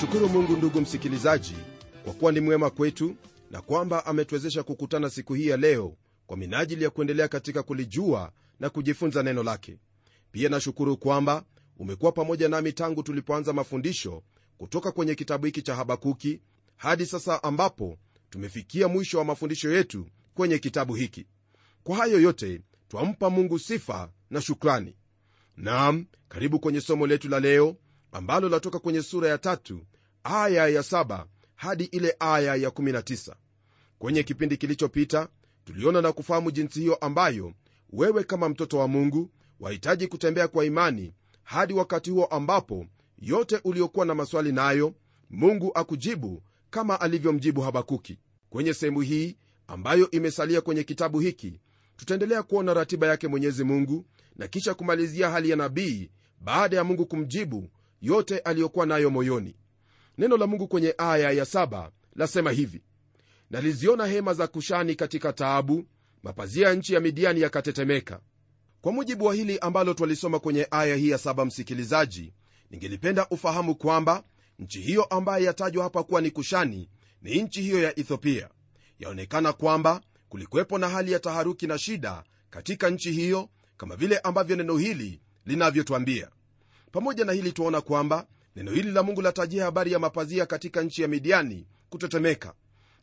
namshukuru mungu ndugu msikilizaji kwa kuwa ni mwema kwetu na kwamba ametuwezesha kukutana siku hii ya leo kwa minajili ya kuendelea katika kulijua na kujifunza neno lake. Pia nashukuru kwamba umekuwa pamoja nami tangu tulipoanza mafundisho kutoka kwenye kitabu hiki cha habakuki hadi sasa ambapo tumefikia mwisho wa mafundisho yetu kwenye kitabu hiki. Kwa hayo yote twampa mungu sifa na shukrani. Nam karibu kwenye somo letu la leo ambalo latoka kwenye sura ya tatu aya ya saba hadi ile aya ya 19 kwenye kipindi kilichopita tuliona na kufahamu jinsi hiyo ambayo wewe kama mtoto wa mungu wahitaji kutembea kwa imani hadi wakati huo ambapo yote uliokuwa na maswali nayo mungu akujibu kama alivyomjibu habakuki. Kwenye sehemu hii ambayo imesalia kwenye kitabu hiki tutaendelea kuona ratiba yake mwenyezi mungu na kisha kumalizia hali ya nabii baada ya mungu kumjibu yote aliyokuwa nayo moyoni. Neno la mungu kwenye aya ya saba lasema hivi naliziona hema za kushani katika taabu mapazia ya nchi ya midiani yakatetemeka. Kwa mujibu wa hili ambalo twalisoma kwenye aya hii ya saba msikilizaji ningelipenda ufahamu kwamba nchi hiyo ambaye yatajwa hapa kuwa ni kushani ni nchi hiyo ya ethiopia. Yaonekana kwamba kulikuwepo na hali ya taharuki na shida katika nchi hiyo kama vile ambavyo neno hili linavyotwambia pamoja na hili tuaona kwamba neno hili la mungu latajia habari ya mapazia katika nchi ya midiani kutetemeka.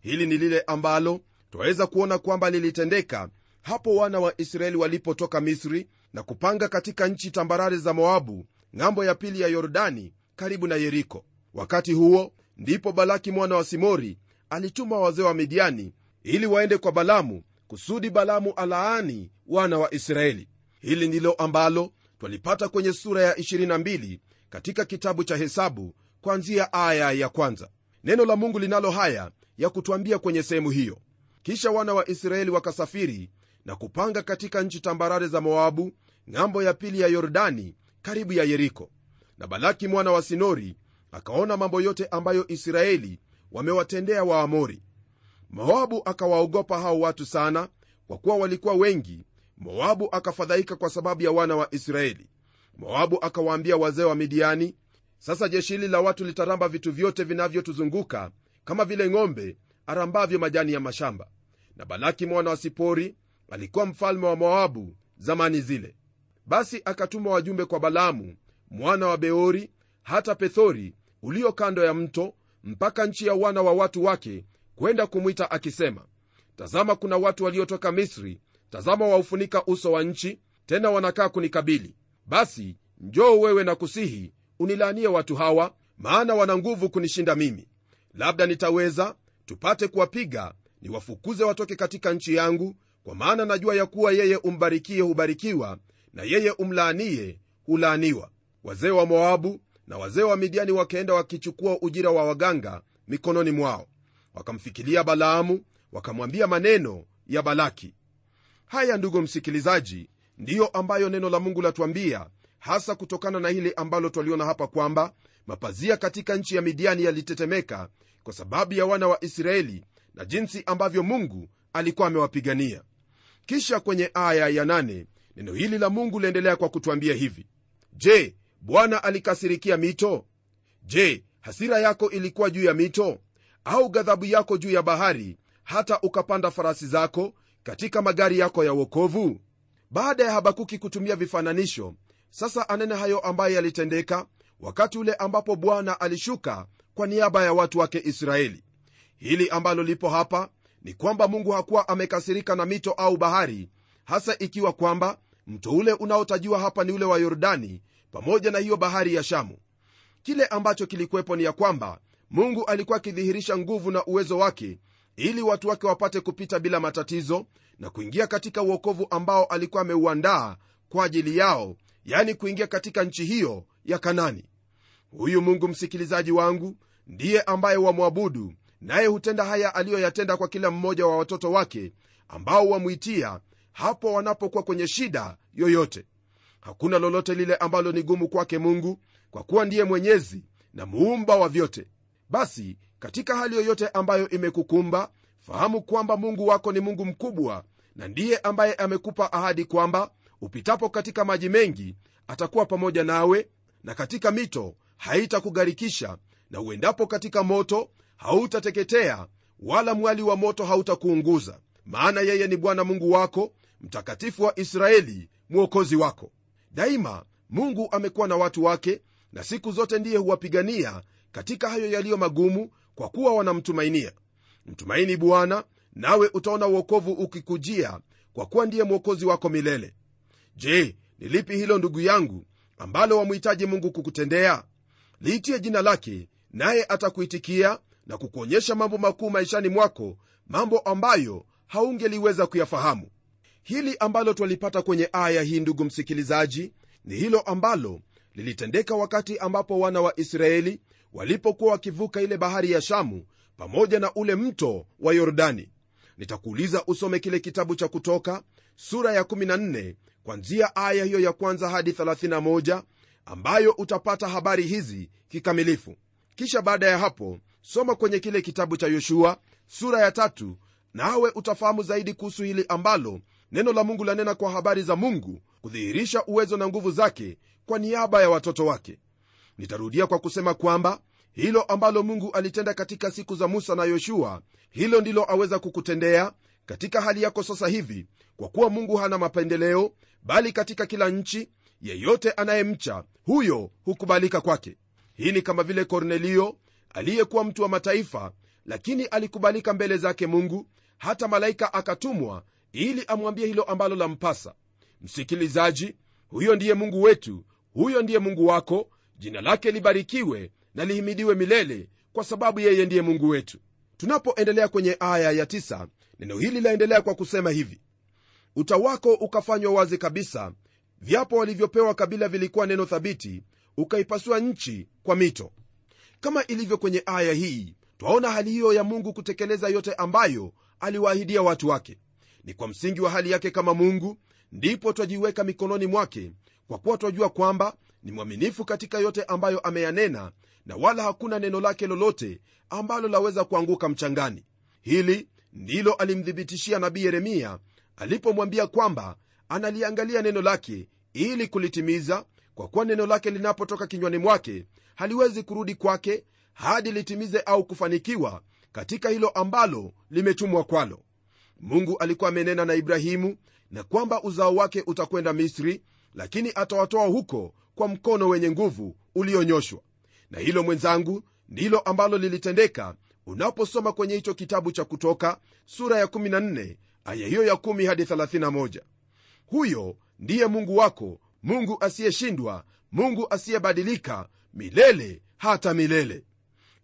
Hili ni lile ambalo twaweza kuona kwamba lilitendeka hapo wana wa israeli walipotoka misri na kupanga katika nchi tambarare za moabu ng'ambo ya pili ya yordani karibu na yeriko. Wakati huo ndipo balaki mwana wa simori alituma wazee wa midiani ili waende kwa balamu kusudi balamu alaani wana wa israeli. Hili ndilo ambalo twalipata kwenye sura ya 22 katika kitabu cha hesabu kwanzia aya ya kwanza. Neno la mungu linalo haya ya kutwambia kwenye sehemu hiyo. Kisha wana wa israeli wakasafiri na kupanga katika nchi tambarare za moabu ng'ambo ya pili ya yordani karibu ya yeriko. Na balaki mwana wa sinori akaona mambo yote ambayo israeli wamewatendea waamori. Moabu akawaogopa hao watu sana kwa kuwa walikuwa wengi moabu akafadhaika kwa sababu ya wana wa israeli. Moabu akawaambia wazee wa midiani sasa jeshi hili la watu litaramba vitu vyote vinavyotuzunguka kama vile ng'ombe arambavyo majani ya mashamba. Na balaki mwana wa sipori alikuwa mfalme wa moabu zamani zile. Basi akatuma wajumbe kwa balaamu mwana wa beori hata pethori ulio kando ya mto mpaka nchi ya wana wa watu wake kwenda kumwita akisema tazama kuna watu waliotoka misri tazama waufunika uso wa nchi tena wanakaa kunikabili. Basi njoo wewe na kusihi unilaanie watu hawa maana wana nguvu kunishinda mimi. Labda nitaweza tupate kuwapiga niwafukuze watoke katika nchi yangu kwa maana najua ya kuwa yeye umbarikie hubarikiwa na yeye umlaanie hulaaniwa. Wazee wa moabu na wazee wa midiani wakaenda wakichukua ujira wa waganga mikononi mwao. Wakamfikilia balaamu wakamwambia maneno ya balaki haya ndugu msikilizaji ndiyo ambayo neno la mungu latuambia hasa kutokana na hili ambalo twaliona hapa kwamba mapazia katika nchi ya midiani yalitetemeka kwa sababu ya wana wa israeli na jinsi ambavyo mungu alikuwa amewapigania. Kisha kwenye aya ya nane, neno hili la mungu liendelea kwa kutwambia hivi. Je bwana alikasirikia mito? Je hasira yako ilikuwa juu ya mito? Au ghadhabu yako juu ya bahari hata ukapanda farasi zako katika magari yako ya wokovu? Baada ya habakuki kutumia vifananisho sasa anena hayo ambayo yalitendeka wakati ule ambapo bwana alishuka kwa niaba ya watu wake israeli. Hili ambalo lipo hapa ni kwamba mungu hakuwa amekasirika na mito au bahari hasa ikiwa kwamba mto ule unaotajiwa hapa ni ule wa yordani pamoja na hiyo bahari ya shamu. Kile ambacho kilikuwepo ni ya kwamba mungu alikuwa akidhihirisha nguvu na uwezo wake ili watu wake wapate kupita bila matatizo na kuingia katika uokovu ambao alikuwa ameuandaa kwa ajili yao yani kuingia katika nchi hiyo ya kanani. Huyu mungu msikilizaji wangu ndiye ambaye wamwabudu naye hutenda haya aliyoyatenda kwa kila mmoja wa watoto wake ambao wamwitia hapo wanapokuwa kwenye shida yoyote. Hakuna lolote lile ambalo ni gumu kwake mungu kwa kuwa ndiye mwenyezi na muumba wa vyote. Basi katika hali yoyote ambayo imekukumba fahamu kwamba mungu wako ni mungu mkubwa na ndiye ambaye amekupa ahadi kwamba upitapo katika maji mengi atakuwa pamoja nawe na katika mito haitakugharikisha na uendapo katika moto hautateketea wala mwali wa moto hautakuunguza. Maana yeye ni bwana mungu wako mtakatifu wa israeli mwokozi wako. Daima mungu amekuwa na watu wake na siku zote ndiye huwapigania katika hayo yaliyo magumu kwa kuwa wanamtumainia. Mtumaini bwana nawe utaona uokovu ukikujia kwa kuwa ndiye mwokozi wako milele. Je ni lipi hilo ndugu yangu ambalo wamhitaji mungu kukutendea? Liitie jina lake naye atakuitikia na kukuonyesha mambo makuu maishani mwako mambo ambayo haungeliweza kuyafahamu. Hili ambalo twalipata kwenye aya hii ndugu msikilizaji ni hilo ambalo lilitendeka wakati ambapo wana wa israeli walipokuwa wakivuka ile bahari ya shamu pamoja na ule mto wa yordani. Nitakuuliza usome kile kitabu cha kutoka sura ya 14 kwanzia aya hiyo ya kwanza hadi 31 ambayo utapata habari hizi kikamilifu. Kisha baada ya hapo soma kwenye kile kitabu cha yoshua sura ya tatu nawe utafahamu zaidi kuhusu hili ambalo neno la mungu lanena kwa habari za mungu kudhihirisha uwezo na nguvu zake kwa niaba ya watoto wake nitarudia kwa kusema kwamba hilo ambalo mungu alitenda katika siku za musa na yoshua hilo ndilo aweza kukutendea katika hali yako sasa hivi kwa kuwa mungu hana mapendeleo bali katika kila nchi yeyote anayemcha huyo hukubalika kwake. Hii ni kama vile kornelio aliyekuwa mtu wa mataifa lakini alikubalika mbele zake mungu hata malaika akatumwa ili amwambie hilo ambalo lampasa. Msikilizaji huyo ndiye mungu wetu huyo ndiye mungu wako jina lake libarikiwe na lihimidiwe milele kwa sababu yeye ndiye mungu wetu. Tunapoendelea kwenye aya ya tisa, neno hili laendelea kwa kusema hivi. Uta wako ukafanywa wazi kabisa vyapo walivyopewa kabila vilikuwa neno thabiti ukaipasua nchi kwa mito. Kama ilivyo kwenye aya hii twaona hali hiyo ya mungu kutekeleza yote ambayo aliwaahidia watu wake. Ni kwa msingi wa hali yake kama mungu ndipo twajiweka mikononi mwake kwa kuwa twajua kwamba ni mwaminifu katika yote ambayo ameyanena na wala hakuna neno lake lolote ambalo laweza kuanguka mchangani. Hili ndilo alimthibitishia nabii yeremia alipomwambia kwamba analiangalia neno lake ili kulitimiza kwa kuwa neno lake linapotoka kinywani mwake haliwezi kurudi kwake hadi litimize au kufanikiwa katika hilo ambalo limetumwa kwalo. Mungu alikuwa amenena na ibrahimu na kwamba uzao wake utakwenda misri lakini atawatoa huko kwa mkono wenye nguvu ulionyoshwa. Na hilo mwenzangu ndilo ambalo lilitendeka unaposoma kwenye hicho kitabu cha kutoka sura ya 14 aya hiyo ya 1 hadi 31 huyo ndiye mungu wako mungu asiyeshindwa mungu asiyebadilika milele hata milele.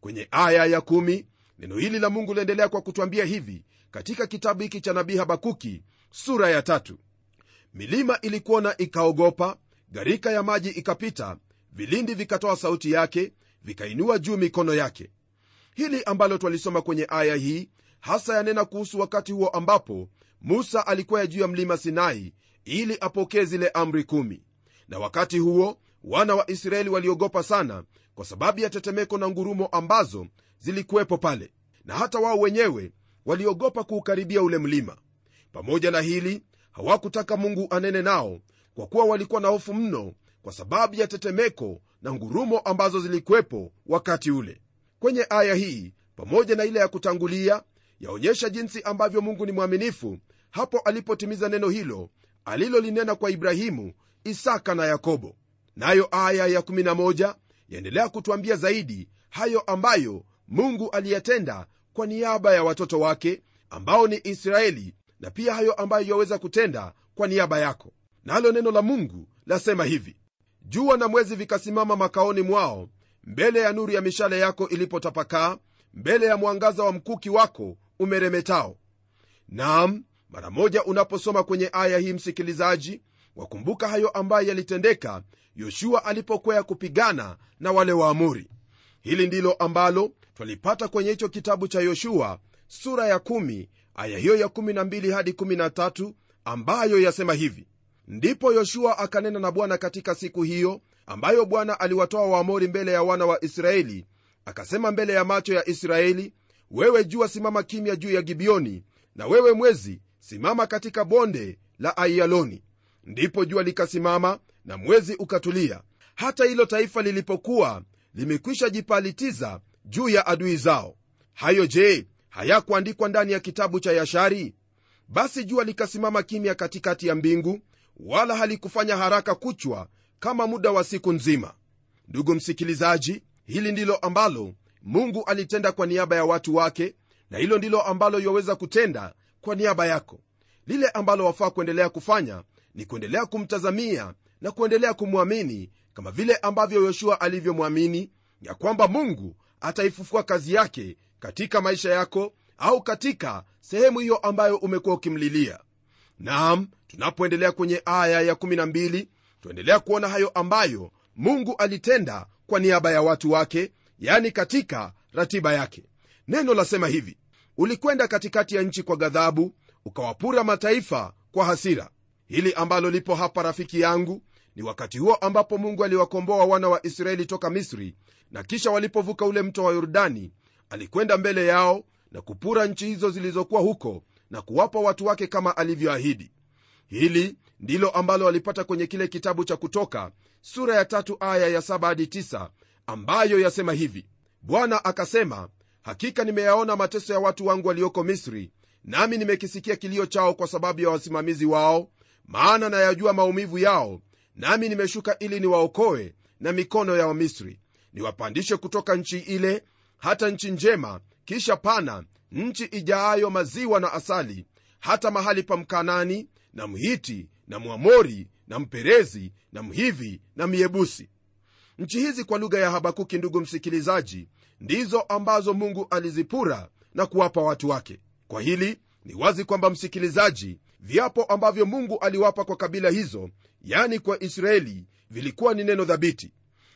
Kwenye aya ya 1 neno hili la mungu liendelea kwa kutwambia hivi katika kitabu hiki cha nabii habakuki sura ya tatu. Milima ilikuona ikaogopa gharika ya maji ikapita vilindi vikatoa sauti yake vikainua juu mikono yake. Hili ambalo twalisoma kwenye aya hii hasa yanena kuhusu wakati huo ambapo musa alikuwa juu ya mlima sinai ili apokee zile amri kumi. Na wakati huo wana wa israeli waliogopa sana kwa sababu ya tetemeko na ngurumo ambazo zilikuwepo pale. Na hata wao wenyewe waliogopa kuukaribia ule mlima. Pamoja na hili hawakutaka mungu anene nao kwa kuwa walikuwa na hofu mno kwa sababu ya tetemeko na ngurumo ambazo zilikuwepo wakati ule. Kwenye aya hii pamoja na ile ya kutangulia yaonyesha jinsi ambavyo mungu ni mwaminifu hapo alipotimiza neno hilo alilolinena kwa ibrahimu isaka na yakobo. Nayo aya ya 11 yaendelea kutwambia zaidi hayo ambayo mungu aliyatenda kwa niaba ya watoto wake ambao ni israeli na pia hayo ambayo yaweza kutenda kwa niaba yako nalo na neno la mungu lasema hivi. Jua na mwezi vikasimama makaoni mwao mbele ya nuru ya mishale yako ilipotapakaa mbele ya mwangaza wa mkuki wako umeremetao. Nam mara moja unaposoma kwenye aya hii msikilizaji wakumbuka hayo ambayo yalitendeka yoshua alipokwea kupigana na wale waamuri hili ndilo ambalo twalipata kwenye hicho kitabu cha yoshua sura ya 1 aya hiyo ya 12 hadi 13 ambayo yasema hivi ndipo yoshua akanena na bwana katika siku hiyo ambayo bwana aliwatoa waamori mbele ya wana wa israeli akasema mbele ya macho ya israeli wewe jua simama kimya juu ya gibioni na wewe mwezi simama katika bonde la aiyaloni. Ndipo jua likasimama na mwezi ukatulia. Hata hilo taifa lilipokuwa limekwisha jipalitiza juu ya adui zao. Hayo je hayakuandikwa ndani ya kitabu cha yashari? Basi jua likasimama kimya katikati ya mbingu wala halikufanya haraka kuchwa kama muda wa siku nzima. Ndugu msikilizaji hili ndilo ambalo mungu alitenda kwa niaba ya watu wake na hilo ndilo ambalo yaweza kutenda kwa niaba yako. Lile ambalo wafaa kuendelea kufanya ni kuendelea kumtazamia na kuendelea kumwamini kama vile ambavyo yoshua alivyomwamini ya kwamba mungu ataifufua kazi yake katika maisha yako au katika sehemu hiyo ambayo umekuwa ukimlilia naam tunapoendelea kwenye aya ya12 tuendelea kuona hayo ambayo mungu alitenda kwa niaba ya watu wake yani katika ratiba yake. Neno lasema hivi ulikwenda katikati ya nchi kwa ghadhabu ukawapura mataifa kwa hasira. Hili ambalo lipo hapa rafiki yangu ni wakati huo ambapo mungu aliwakomboa wana wa israeli toka misri na kisha walipovuka ule mto wa yordani alikwenda mbele yao na kupura nchi hizo zilizokuwa huko na kuwapa watu wake kama alivyoahidi. Hili ndilo ambalo walipata kwenye kile kitabu cha kutoka sura ya tatu aya ya saba hadi tisa ambayo yasema hivi. Bwana akasema hakika nimeyaona mateso ya watu wangu walioko misri nami nimekisikia kilio chao kwa sababu ya wasimamizi wao maana nayajua maumivu yao nami nimeshuka ili niwaokoe na mikono ya wamisri. Niwapandishe kutoka nchi ile hata nchi njema kisha pana nchi ijaayo maziwa na asali hata mahali pa mkanani na mhiti na mwamori na mperezi na mhivi na myebusi nchi hizi kwa lugha ya habakuki ndugu msikilizaji ndizo ambazo mungu alizipura na kuwapa watu wake. Kwa hili ni wazi kwamba msikilizaji viapo ambavyo mungu aliwapa kwa kabila hizo yani kwa israeli vilikuwa ni neno dhabiti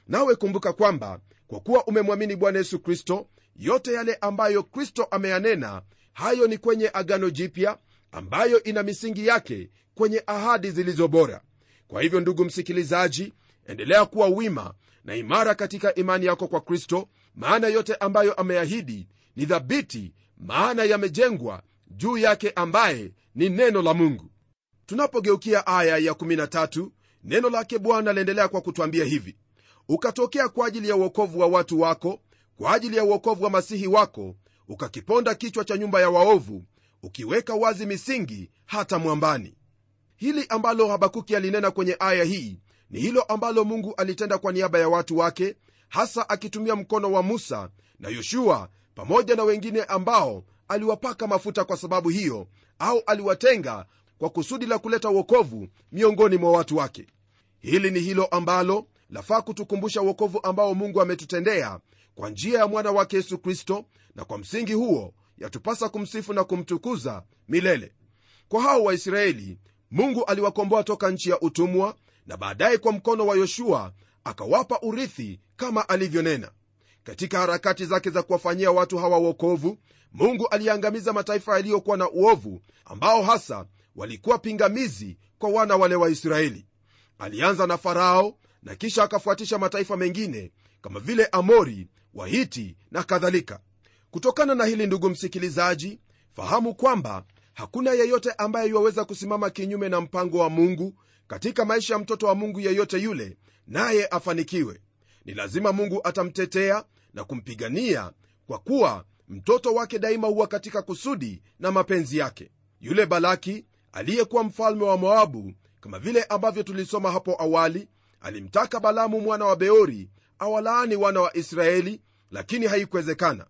nawe kumbuka kwamba kwa kuwa umemwamini bwana yesu kristo yote yale ambayo kristo ameyanena hayo ni kwenye agano jipya ambayo ina misingi yake kwenye ahadi zilizo bora. Kwa hivyo ndugu msikilizaji endelea kuwa wima na imara katika imani yako kwa kristo maana yote ambayo ameahidi ni dhabiti maana yamejengwa juu yake ambaye ni neno la mungu. Tunapogeukia aya ya 13 neno lake bwana laendelea kwa kutwambia hivi ukatokea kwa ajili ya uokovu wa watu wako kwa ajili ya uokovu wa masihi wako ukakiponda kichwa cha nyumba ya waovu ukiweka wazi misingi hata mwambani. Hili ambalo habakuki alinena kwenye aya hii ni hilo ambalo mungu alitenda kwa niaba ya watu wake hasa akitumia mkono wa musa na yoshua pamoja na wengine ambao aliwapaka mafuta kwa sababu hiyo au aliwatenga kwa kusudi la kuleta uokovu miongoni mwa watu wake. Hili ni hilo ambalo lafaa kutukumbusha uokovu ambao mungu ametutendea kwa njia ya mwana wake yesu kristo na kwa msingi huo yatupasa kumsifu na kumtukuza milele. Kwa hao waisraeli mungu aliwakomboa toka nchi ya utumwa na baadaye kwa mkono wa yoshua akawapa urithi kama alivyonena. Katika harakati zake za kuwafanyia watu hawa wokovu mungu aliangamiza mataifa yaliyokuwa na uovu ambao hasa walikuwa pingamizi kwa wana wale wa israeli alianza na farao na kisha akafuatisha mataifa mengine kama vile amori wahiti na kadhalika. Kutokana na hili ndugu msikilizaji fahamu kwamba hakuna yeyote ambaye yuwaweza kusimama kinyume na mpango wa mungu katika maisha ya mtoto wa mungu yeyote yule naye afanikiwe. Ni lazima mungu atamtetea na kumpigania kwa kuwa mtoto wake daima huwa katika kusudi na mapenzi yake. Yule balaki aliyekuwa mfalme wa moabu kama vile ambavyo tulisoma hapo awali alimtaka balamu mwana wa beori awalaani wana wa israeli lakini haikuwezekana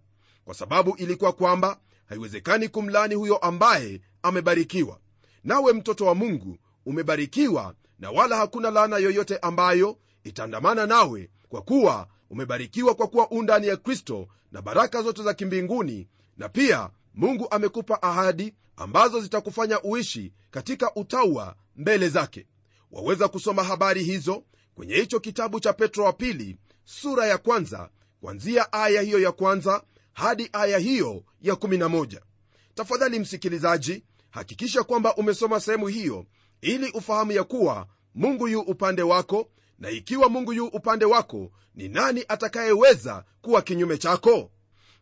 kwa sababu ilikuwa kwamba haiwezekani kumlaani huyo ambaye amebarikiwa. Nawe mtoto wa mungu umebarikiwa na wala hakuna laana yoyote ambayo itaandamana nawe kwa kuwa umebarikiwa kwa kuwa u ndani ya kristo na baraka zote za kimbinguni na pia mungu amekupa ahadi ambazo zitakufanya uishi katika utawa mbele zake. Waweza kusoma habari hizo kwenye hicho kitabu cha petro wa pili sura ya kwanza kuanzia aya hiyo ya kwanza hadi aya hiyo ya 11 tafadhali msikilizaji hakikisha kwamba umesoma sehemu hiyo ili ufahamu ya kuwa mungu yu upande wako na ikiwa mungu yu upande wako ni nani atakayeweza kuwa kinyume chako?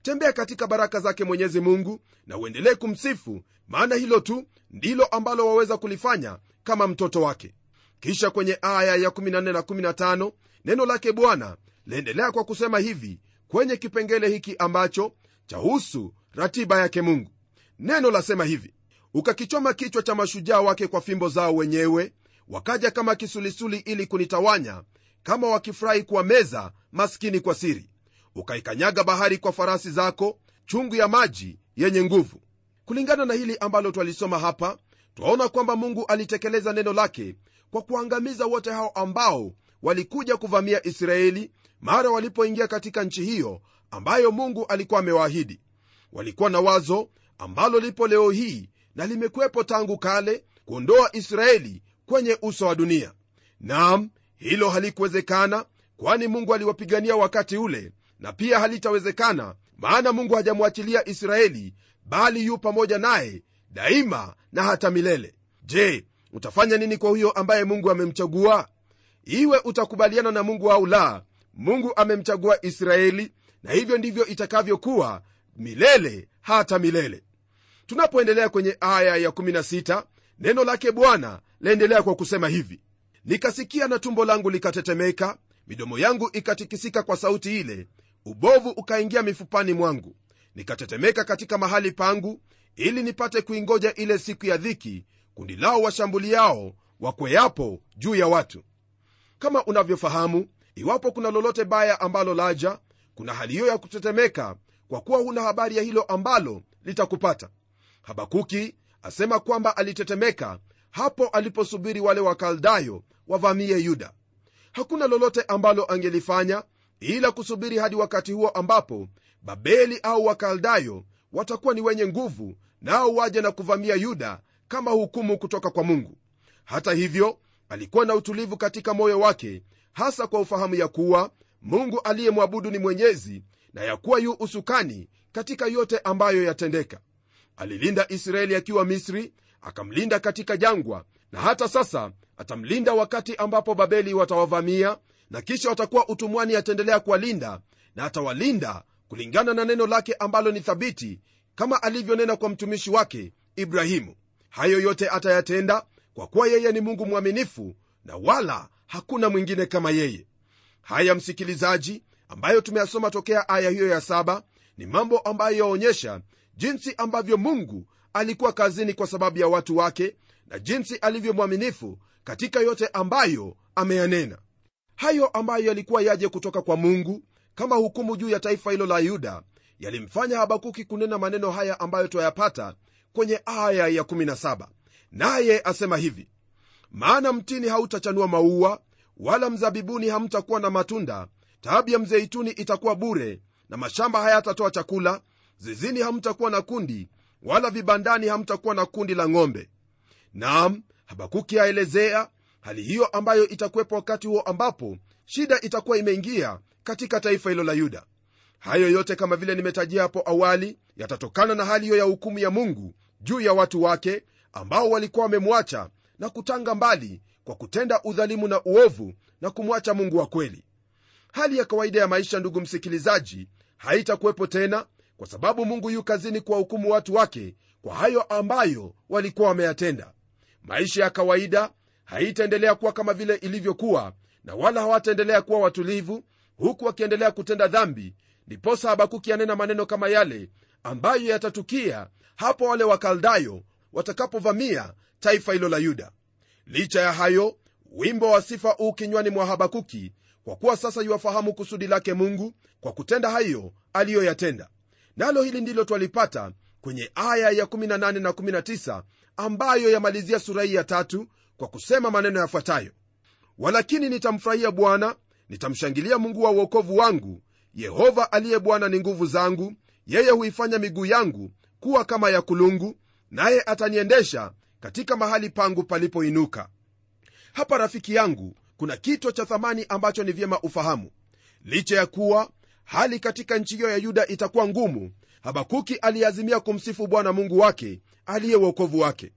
Tembea katika baraka zake mwenyezi mungu na uendelee kumsifu maana hilo tu ndilo ambalo waweza kulifanya kama mtoto wake. Kisha kwenye aya ya 14 na 15 neno lake bwana laendelea kwa kusema hivi kwenye kipengele hiki ambacho chahusu ratiba yake mungu. Neno lasema hivi ukakichoma kichwa cha mashujaa wake kwa fimbo zao wenyewe wakaja kama kisulisuli ili kunitawanya kama wakifurahi kuwameza maskini kwa siri. Ukaikanyaga bahari kwa farasi zako chungu ya maji yenye nguvu. Kulingana na hili ambalo twalisoma hapa twaona kwamba mungu alitekeleza neno lake kwa kuangamiza wote hao ambao walikuja kuvamia israeli mara walipoingia katika nchi hiyo ambayo mungu alikuwa amewaahidi walikuwa na wazo ambalo lipo leo hii na limekuwepo tangu kale kuondoa israeli kwenye uso wa dunia. Nam hilo halikuwezekana kwani mungu aliwapigania wakati ule na pia halitawezekana maana mungu hajamwachilia israeli bali yu pamoja naye daima na hata milele. Je utafanya nini kwa huyo ambaye mungu amemchagua? Iwe utakubaliana na mungu au la mungu amemchagua israeli na hivyo ndivyo itakavyokuwa milele hata milele. Tunapoendelea kwenye aya ya 16 neno lake bwana laendelea kwa kusema hivi. Nikasikia na tumbo langu likatetemeka midomo yangu ikatikisika kwa sauti ile ubovu ukaingia mifupani mwangu. Nikatetemeka katika mahali pangu ili nipate kuingoja ile siku ya dhiki kundi lao washambuliao wakweyapo juu ya watu. Kama unavyofahamu iwapo kuna lolote baya ambalo laja kuna hali hiyo ya kutetemeka kwa kuwa huna habari ya hilo ambalo litakupata. Habakuki asema kwamba alitetemeka hapo aliposubiri wale wakaldayo wavamie yuda. Hakuna lolote ambalo angelifanya ila kusubiri hadi wakati huo ambapo babeli au wakaldayo watakuwa ni wenye nguvu nao waje na kuvamia yuda kama hukumu kutoka kwa mungu. Hata hivyo alikuwa na utulivu katika moyo wake hasa kwa ufahamu ya kuwa mungu aliyemwabudu ni mwenyezi na ya kuwa yu usukani katika yote ambayo yatendeka. Alilinda israeli akiwa misri akamlinda katika jangwa na hata sasa atamlinda wakati ambapo babeli watawavamia na kisha watakuwa utumwani ataendelea kuwalinda na atawalinda kulingana na neno lake ambalo ni thabiti kama alivyonena kwa mtumishi wake ibrahimu. Hayo yote atayatenda kwa kuwa yeye ni mungu mwaminifu na wala hakuna mwingine kama yeye. Haya msikilizaji ambayo tumeyasoma tokea aya hiyo ya saba ni mambo ambayo yaonyesha jinsi ambavyo mungu alikuwa kazini kwa sababu ya watu wake na jinsi alivyo mwaminifu katika yote ambayo ameyanena. Hayo ambayo yalikuwa yaje kutoka kwa mungu kama hukumu juu ya taifa hilo la yuda yalimfanya habakuki kunena maneno haya ambayo twayapata kwenye aya ya 17 naye asema hivi maana mtini hautachanua maua wala mzabibuni hamtakuwa na matunda. Taabu ya mzeituni itakuwa bure na mashamba hayatatoa chakula. Zizini hamtakuwa na kundi wala vibandani hamtakuwa na kundi la ng'ombe. Naam habakuki aelezea hali hiyo ambayo itakuwepo wakati huo ambapo shida itakuwa imeingia katika taifa hilo la yuda. Hayo yote kama vile nimetajia hapo awali yatatokana na hali hiyo ya hukumu ya mungu juu ya watu wake ambao walikuwa wamemwacha na kutanga mbali kwa kutenda udhalimu na uovu na kumwacha mungu wa kweli. Hali ya kawaida ya maisha ndugu msikilizaji haitakuwepo tena kwa sababu mungu yu kazini kuwahukumu watu wake kwa hayo ambayo walikuwa wameyatenda. Maisha ya kawaida haitaendelea kuwa kama vile ilivyokuwa na wala hawataendelea kuwa watulivu huku wakiendelea kutenda dhambi ndiposa habakuki anena maneno kama yale ambayo yatatukia hapo wale wakaldayo watakapovamia taifa hilo la yuda. Licha ya hayo wimbo wa sifa uu kinywani mwa habakuki kwa kuwa sasa yuwafahamu kusudi lake mungu kwa kutenda hayo aliyoyatenda. Nalo hili ndilo twalipata kwenye aya ya 18 na 19 ambayo yamalizia sura hii ya tatu kwa kusema maneno yafuatayo. Walakini nitamfurahia bwana nitamshangilia mungu wa uokovu wangu. Yehova aliye bwana ni nguvu zangu yeye huifanya miguu yangu kuwa kama ya kulungu naye ataniendesha katika mahali pangu palipoinuka. Hapa rafiki yangu kuna kito cha thamani ambacho ni vyema ufahamu. Licha ya kuwa hali katika nchi hiyo ya yuda itakuwa ngumu habakuki aliazimia kumsifu bwana mungu wake aliye uokovu wake.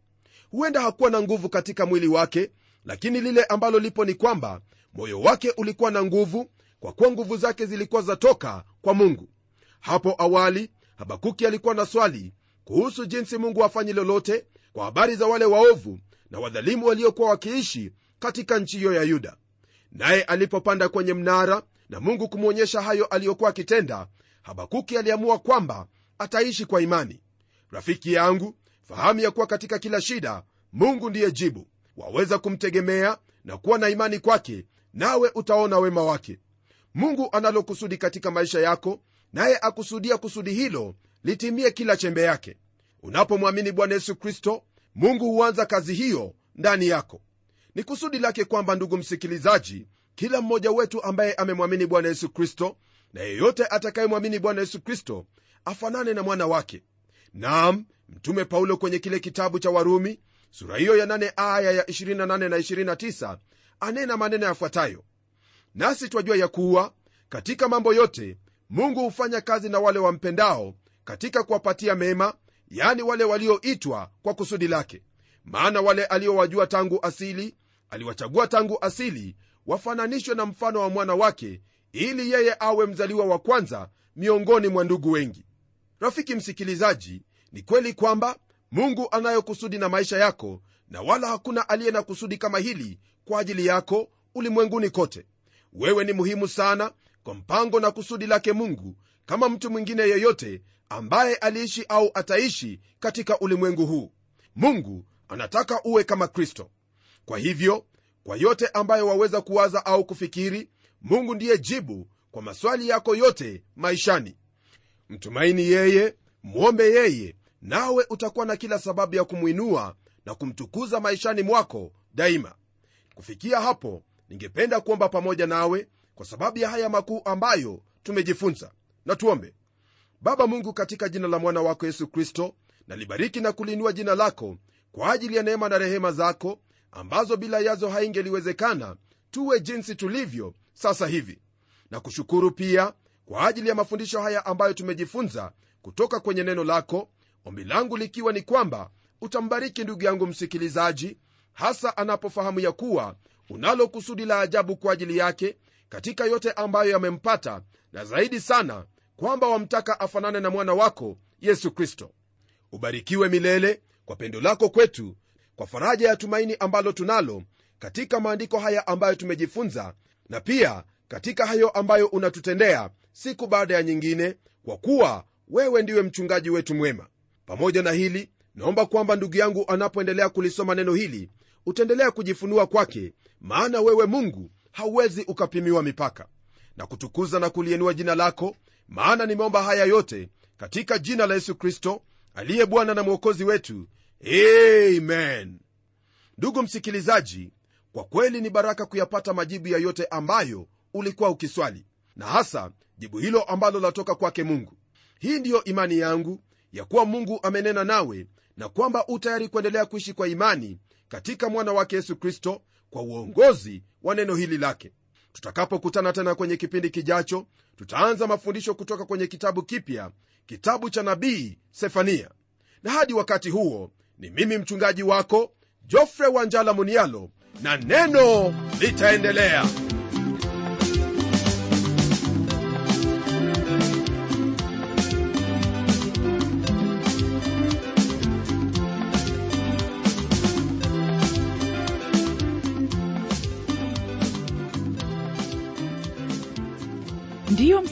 Huenda hakuwa na nguvu katika mwili wake lakini lile ambalo lipo ni kwamba moyo wake ulikuwa na nguvu kwa kuwa nguvu zake zilikuwa zatoka kwa mungu. Hapo awali habakuki alikuwa na swali kuhusu jinsi mungu hafanyi lolote kwa habari za wale waovu na wadhalimu waliokuwa wakiishi katika nchi hiyo ya yuda. Naye alipopanda kwenye mnara na mungu kumwonyesha hayo aliyokuwa akitenda habakuki aliamua kwamba ataishi kwa imani. Rafiki yangu fahamu ya kuwa katika kila shida mungu ndiye jibu. Waweza kumtegemea na kuwa na imani kwake nawe utaona wema wake. Mungu analokusudi katika maisha yako naye akusudia kusudi hilo litimie kila chembe yake. Unapomwamini bwana yesu kristo mungu huanza kazi hiyo ndani yako. Ni kusudi lake kwamba ndugu msikilizaji kila mmoja wetu ambaye amemwamini bwana yesu kristo na yeyote atakayemwamini bwana yesu kristo afanane na mwana wake. Nam mtume paulo kwenye kile kitabu cha warumi sura hiyo ya 8 aya ya 28 na 29 anena maneno yafuatayo. Nasi twajua ya kuwa katika mambo yote mungu hufanya kazi na wale wampendao katika kuwapatia mema yani wale walioitwa kwa kusudi lake. Maana wale aliowajua tangu asili aliwachagua tangu asili wafananishwe na mfano wa mwana wake ili yeye awe mzaliwa wa kwanza miongoni mwa ndugu wengi. Rafiki msikilizaji ni kweli kwamba mungu anayo kusudi na maisha yako na wala hakuna aliye na kusudi kama hili kwa ajili yako ulimwenguni kote. Wewe ni muhimu sana kwa mpango na kusudi lake mungu kama mtu mwingine yeyote ambaye aliishi au ataishi katika ulimwengu huu. Mungu anataka uwe kama kristo. Kwa hivyo kwa yote ambayo waweza kuwaza au kufikiri mungu ndiye jibu kwa maswali yako yote maishani. Mtumaini yeye mwombe yeye nawe utakuwa na kila sababu ya kumwinua na kumtukuza maishani mwako daima. Kufikia hapo ningependa kuomba pamoja nawe kwa sababu ya haya makuu ambayo tumejifunza. Na tuombe baba mungu katika jina la mwana wako yesu kristo nalibariki na kuliinua jina lako kwa ajili ya neema na rehema zako ambazo bila yazo haingeliwezekana. Tuwe jinsi tulivyo sasa hivi. Na kushukuru pia kwa ajili ya mafundisho haya ambayo tumejifunza kutoka kwenye neno lako. Ombi langu likiwa ni kwamba utambariki ndugu yangu msikilizaji hasa anapofahamu ya kuwa unalo kusudi la ajabu kwa ajili yake katika yote ambayo yamempata na zaidi sana kwamba wamtaka afanane na mwana wako yesu kristo. Ubarikiwe milele kwa pendo lako kwetu kwa faraja ya tumaini ambalo tunalo katika maandiko haya ambayo tumejifunza na pia katika hayo ambayo unatutendea siku baada ya nyingine kwa kuwa wewe ndiwe mchungaji wetu mwema. Pamoja na hili naomba kwamba ndugu yangu anapoendelea kulisoma neno hili utaendelea kujifunua kwake maana wewe mungu hauwezi ukapimiwa mipaka. Na kutukuza na kulienua jina lako maana nimeomba haya yote katika jina la yesu kristo aliye bwana na mwokozi wetu. Amen. Ndugu msikilizaji kwa kweli ni baraka kuyapata majibu ya yote ambayo ulikuwa ukiswali na hasa jibu hilo ambalo latoka kwake mungu. Hii ndiyo imani yangu ya kuwa mungu amenena nawe na kwamba utayari kuendelea kuishi kwa imani katika mwana wake yesu kristo kwa uongozi wa neno hili lake tutakapokutana tena kwenye kipindi kijacho tutaanza mafundisho kutoka kwenye kitabu kipya kitabu cha nabii sefania. Na hadi wakati huo ni mimi mchungaji wako jofre wanjala munialo na neno litaendelea